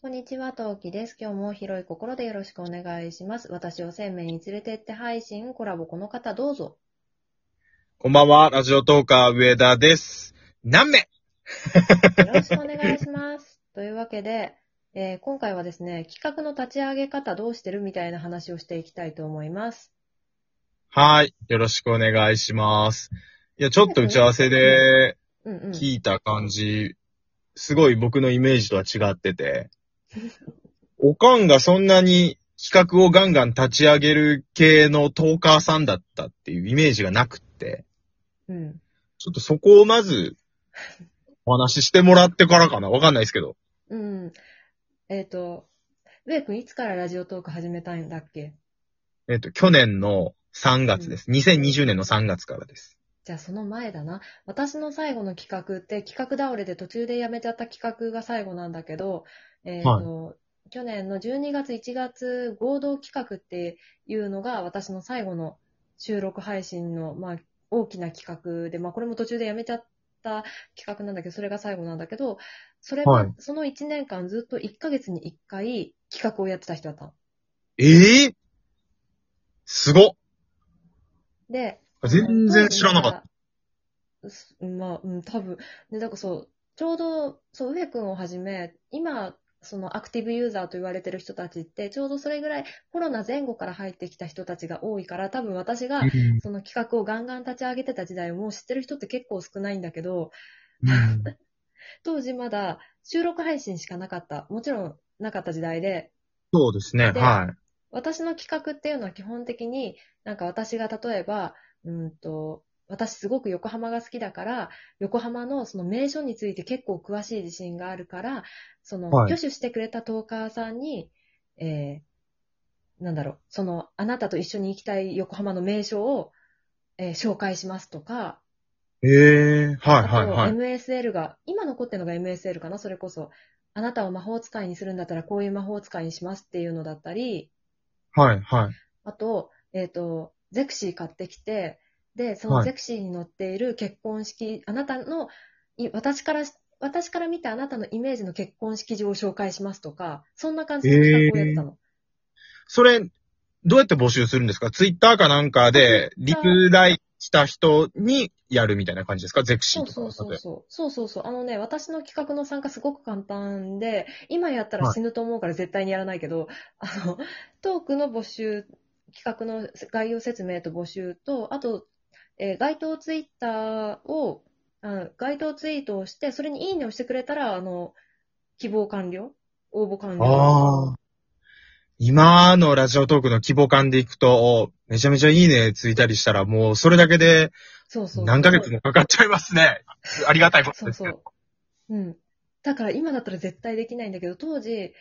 こんにちは、トウキです。今日も広い心でよろしくお願いします。私を鮮明に連れてって配信、コラボこの方どうぞ。こんばんは、ラジオトーカー上田です。何名？よろしくお願いします。というわけで、えー今回はですね、企画の立ち上げ方どうしてるみたいな話をしていきたいと思います。はい、よろしくお願いします。いや、ちょっと打ち合わせでうんうん。聞いた感じ、すごい僕のイメージとは違ってて、おかんがそんなに企画をガンガン立ち上げる系のトーカーさんだったっていうイメージがなくって、うん。ちょっとそこをまず、お話ししてもらってからかなわかんないですけど。うん。えっ、と、上くんいつからラジオトーク始めたんだっけ？えっと、去年の3月です。2020年の3月からです。じゃあその前だな。私の最後の企画って企画倒れで途中でやめちゃった企画が最後なんだけど、えっ、と、去年の12月1月合同企画っていうのが私の最後の収録配信の、まあ、大きな企画で、まあこれも途中でやめちゃった企画なんだけど、それが最後なんだけど、それは、はいその1年間ずっと1ヶ月に1回企画をやってた人だったの。ええすごっで、全然知らなかった。まあ、うん、多分。で、だからそう、ちょうど、そう、上くんをはじめ、今、そのアクティブユーザーと言われてる人たちって、ちょうどそれぐらいコロナ前後から入ってきた人たちが多いから、多分私がうんその企画をガンガン立ち上げてた時代をもう知ってる人って結構少ないんだけど、うん 当時まだ収録配信しかなかった。もちろんなかった時代で、そうですね、ではい。私の企画っていうのは基本的に、なんか私が例えば、うんと、私すごく横浜が好きだから、横浜のその名所について結構詳しい自信があるから、その、はい挙手してくれたトーカーさんに、えー、なんだろう、その、あなたと一緒に行きたい横浜の名所を、えー紹介しますとか、ええはいあと、はいはい。MSL が、今残ってるのが MSL かなそれこそ。あなたを魔法使いにするんだったらこういう魔法使いにしますっていうのだったり、はいはい。あと、えっ、と、ゼクシー買ってきて、で、そのはいゼクシーに載っている結婚式、あなたの、い私から、私から見たあなたのイメージの結婚式場を紹介しますとか、そんな感じの企画をやってたの。それ、どうやって募集するんですか？ツイッターかなんかで、リプライした人にやるみたいな感じですか？ゼクシーとか。そうそうそうそう。そうそうそう。あのね、私の企画の参加すごく簡単で、今やったら死ぬと思うから絶対にやらないけど、あの、トークの募集、企画の概要説明と募集と、あと、えー該当ツイッターを、あ該当ツイートをして、それにいいねをしてくれたら、あの、希望完了？応募完了？ばああ。今のラジオトークの規模感でいくと、めちゃめちゃいいねついたりしたら、もうそれだけでそうそう。何ヶ月もかかっちゃいますね。ありがたいことそうそですけどう。。うん。だから今だったら絶対できないんだけど、当時、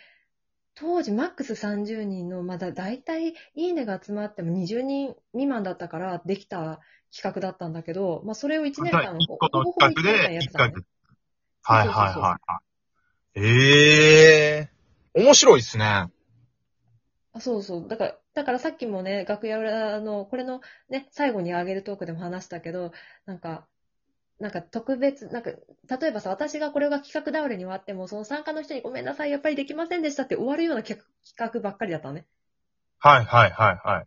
当時マックス30人の、まだ大体いいねが集まっても20人未満だったからできた企画だったんだけど、まあそれを1年間、ほぼほ年間やで1ってたのね。はいはいはいはい。ええ面白いっすね。あそうそう。だから、だからさっきもね、楽屋裏の、これのね、最後にあげるトークでも話したけど、なんか、なんか特別、なんか、例えばさ、私がこれが企画倒れに終わっても、その参加の人にごめんなさい、やっぱりできませんでしたって終わるような企画ばっかりだったのね。はいはいはいはい。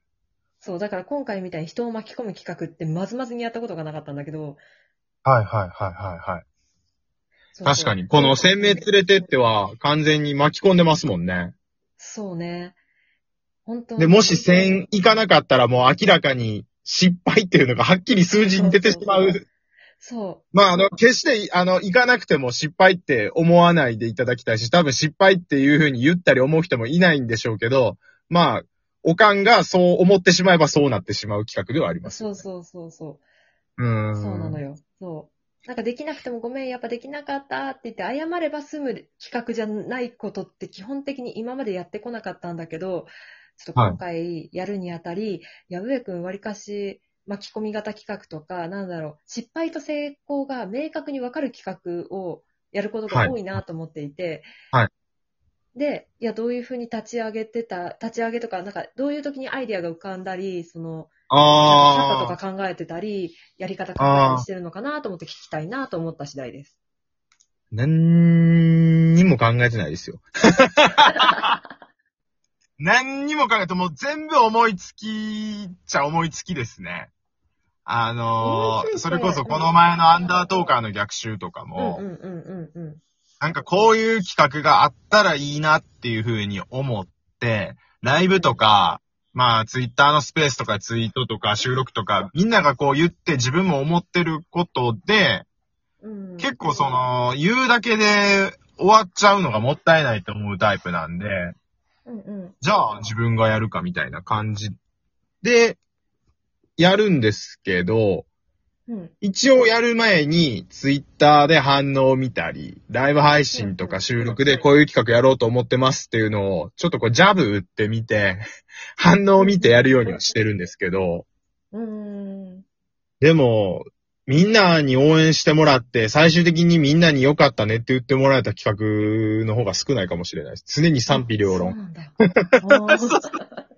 そう、だから今回みたいに人を巻き込む企画ってまずまずにやったことがなかったんだけど、はいはいはいはいはい。そうそう確かに。この鮮明連れてっては完全に巻き込んでますもんね。そうね。本当で、もし1000いかなかったらもう明らかに失敗っていうのがはっきり数字に出てしまう。そまあ、あの、決して、あの、いかなくても失敗って思わないでいただきたいし、多分失敗っていうふうに言ったり思う人もいないんでしょうけど、まあ、おかんがそう思ってしまえばそうなってしまう企画ではありう。ます。そうそうそうそう。うーん。そうなのよ。そう。なんかできなくてもごめん、やっぱできなかったって言って謝れば済む企画じゃないことって基本的に今までやってこなかったんだけど、ちょっと今回やるにあたり、やぶえくんわりかし巻き込み型企画とか、なんだろう、失敗と成功が明確にわかる企画をやることが多いなと思っていて、はいで、いや、どういうふうに立ち上げてた、立ち上げとか、なんか、どういう時にアイデアが浮かんだり、その、あ方とか考えてたり、やり方考えしてるのかなと思って聞きたいなと思った次第です。何にもも考えてないですよ。何にも考えて、もう全部思いつきっちゃ思いつきですね。あのー、それこそこの前のアンダートーカーの逆襲とかうんも。なんかこういう企画があったらいいなっていう風に思って、ライブとか、まあツイッターのスペースとかツイートとか収録とか、みんながこう言って自分も思ってることで、うん、結構そ、の、言うだけで終わっちゃうのがもったいないと思うタイプなんで。じゃあ自分がやるかみたいな感じで、やるんですけど、うん。一応やる前にツイッターで反応を見たり、ライブ配信とか収録でこういう企画やろうと思ってますっていうのを、ちょっとこうジャブ打ってみて、反応を見てやるようにはしてるんですけど、うん。でも、みんなに応援してもらって、最終的にみんなに良かったねって言ってもらえた企画の方が少ないかもしれないです。常に賛否両論。そうなんだよ。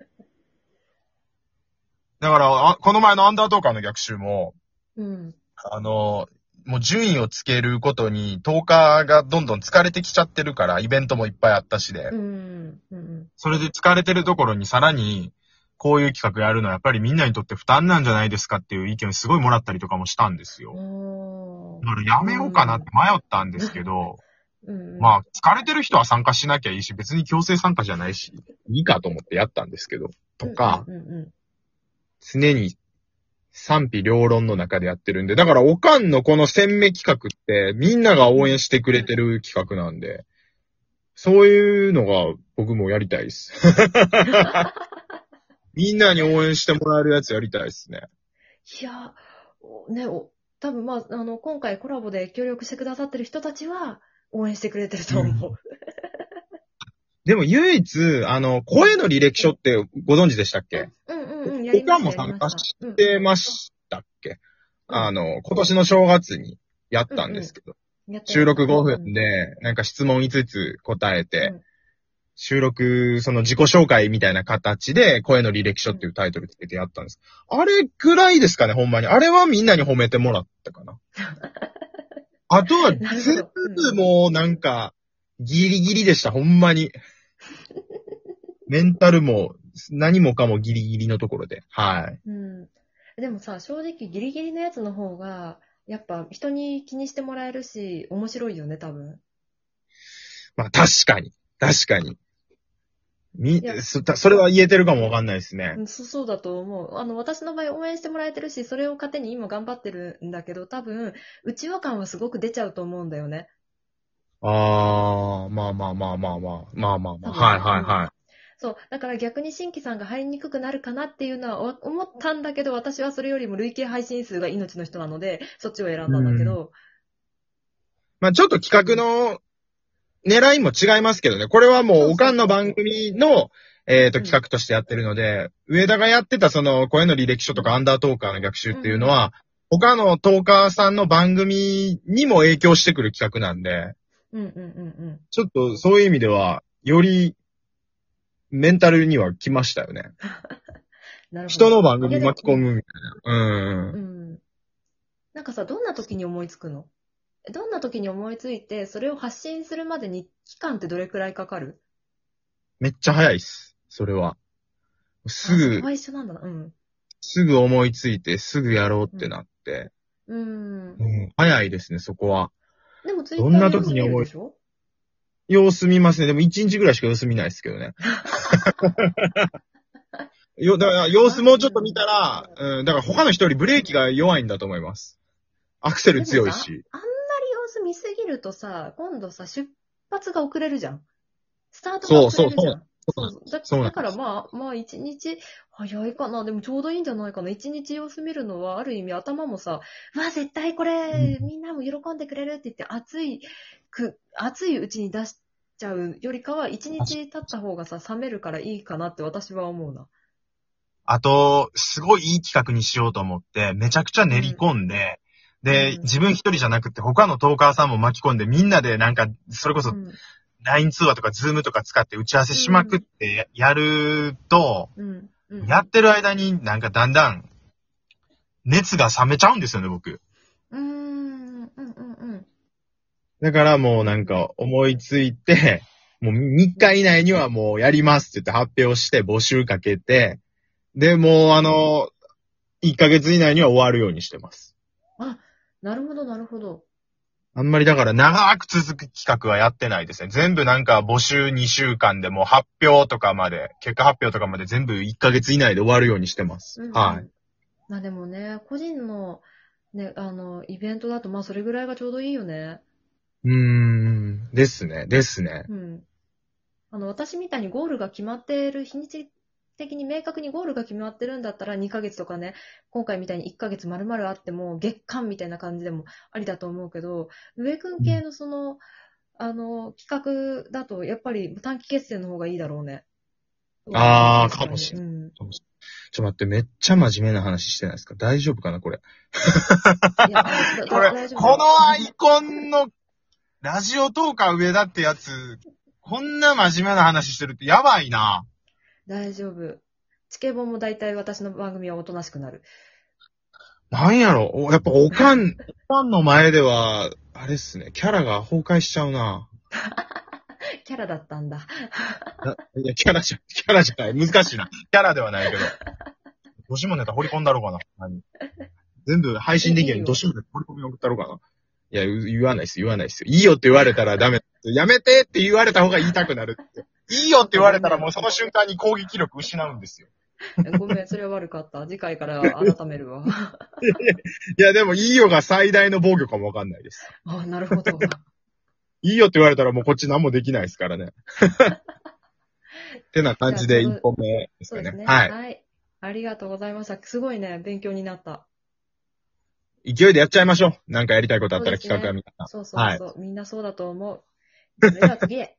だから、あこの前のアンダートーカーの逆襲も、うん。あの、もう順位をつけることに、10日がどんどん疲れてきちゃってるから、イベントもいっぱいあったしで、うん。うん。それで疲れてるところにさらに、こういう企画やるのはやっぱりみんなにとって負担なんじゃないですかっていう意見をすごいもらったりとかもしたんですよ。おだからやめようかなって迷ったんですけど、うん。まあ疲れてる人は参加しなきゃいいし、別に強制参加じゃないし、いいかと思ってやったんですけど、とか、うんうん常に賛否両論の中でやってるんで、だからおかんのこの鮮明企画ってみんなが応援してくれてる企画なんで、そういうのが僕もやりたいです。みんなに応援してもらえるやつやりたいですね。いや、おね、お多分まあ、あの、今回コラボで協力してくださってる人たちは応援してくれてると思う。でも唯一、あの、声の履歴書ってご存知でしたっけ？うんうんうん、やりおましたかんも参加しやてましたっけ？あの、今年の正月にやったんですけど、りました収録5分、で、なんか質問5つ答えて、うん収録、その自己紹介みたいな形で、声の履歴書っていうタイトルつけてやったんです。あれくらいですかね、ほんまに。あれはみんなに褒めてもらったかな。あとは、全ど部もうなんか、ギリギリでした、ほんまに。メンタルも、何もかもギリギリのところで。はい。うん。でもさ、正直ギリギリのやつの方が、やっぱ人に気にしてもらえるし、面白いよね、多分。まあ確かに。確かに。みそそれは言えてるかもわかんないですねう。んそそうだと思う。あの、私の場合応援してもらえてるし、それを糧に今頑張ってるんだけど、多分、内輪感はすごく出ちゃうと思うんだよね。ああ、まあまあまあまあまあ、まあまあまあ。はいはいはい。そう。だから逆に新規さんが入りにくくなるかなっていうのはわ思ったんだけど、私はそれよりも累計配信数が命の人なので、そっちを選んだんだけど、まあちょっと企画の狙いも違いますけどね。これはもう、おかんの番組の、えっ、と、うん企画としてやってるので、上田がやってたその、声の履歴書とかアンダートーカーの逆襲っていうのは、他のトーカーさんの番組にも影響してくる企画なんで、うんうんうんうん。ちょっとそういう意味では、より、メンタルには来ましたよね。なるほど。人の番組巻き込むみたいな。うん。うん。なんかさ、どんな時に思いつくの？どんな時に思いついて、それを発信するまでに期間ってどれくらいかかる？めっちゃ早いっす。それは。すぐ一緒なんだな。うん。すぐ思いついて、すぐやろうってなって。うん。うん、早いですね、そこは。でもツイどんなッターで時に思い様子見ますね。でも1日ぐらいしか様子見ないですけどね。よ、だから様子もうちょっと見たら、うん、だから他の人よりブレーキが弱いんだと思います。アクセル強いし。あんまり様子見すぎるとさ、今度さ、出発が遅れるじゃん。スタートが遅れるじゃん。そうそうだそうなんだからまあ、まあ一日早いかな。でもちょうどいいんじゃないかな。一日様子見るのはある意味頭もさ、わあ絶対これ、みんなも喜んでくれるって言って熱いく、熱いうちに出しちゃうよりかは一日経った方がさ、冷めるからいいかなって私は思うな。あと、すごいいい企画にしようと思って、めちゃくちゃ練り込んで、で、うん自分一人じゃなくて他のトーカーさんも巻き込んで、みんなでなんか、それこそうん LINE 通話とか Zoom とか使って打ち合わせしまくってやると、うん。うん。やってる間になんかだんだん、熱が冷めちゃうんですよね、僕。うーん、うんうんうん。だからもうなんか思いついて、もう3日以内にはもうやりますって言って発表して募集かけて、で、もうあの、1ヶ月以内には終わるようにしてます。なるほど、なるほど。あんまりだから長く続く企画はやってないですね。全部なんか募集2週間でもう発表とかまで、結果発表とかまで全部1ヶ月以内で終わるようにしてます。うんうんはい。。まあでもね、個人の、ね、あの、イベントだと、まあそれぐらいがちょうどいいよね。うーん。ですね。ですね。うん。あの、私みたいにゴールが決まっている、日にち的に明確にゴールが決まってるんだったら2ヶ月とかね、今回みたいに1ヶ月丸々あっても月間みたいな感じでもありだと思うけど、上くん系のその、あの、企画だとやっぱり短期決戦の方がいいだろうね。あーかもしれん。ちょっと待って、めっちゃ真面目な話してないですか？大丈夫かなこれ？いや、だ これ、大丈夫このアイコンの、ラジオトーカー上田ってやつ、こんな真面目な話してるってやばいな。大丈夫。チケボンも大体私の番組はおとなしくなる。なんやろ？おやっぱおかん、おかんの前では、あれっすね、キャラが崩壊しちゃうな。キャラだったんだ。いや、キャラじゃ、キャラじゃない。難しいな。キャラではないけど。どしもネタ掘り込んだろうかな。何？全部配信できるようにどしもネタ掘り込み送ったろうかな。いや、言わないっす、言わないっすよ。いいよって言われたらダメ。やめてって言われた方が言いたくなるって。いいよって言われたらもうその瞬間に攻撃力失うんですよ。ごめん、それは悪かった。次回から改めるわ。いや、でもいいよが最大の防御かもわかんないです。あ、なるほど。いいよって言われたらもうこっち何もできないですからね。っ てな感じで一本目ですかね。そうですね。はい。ありがとうございました。すごいね、勉強になった。勢いでやっちゃいましょう。なんかやりたいことあったら企画はみんな。そうそうそう。みんなそうだと思う。それでは次へ。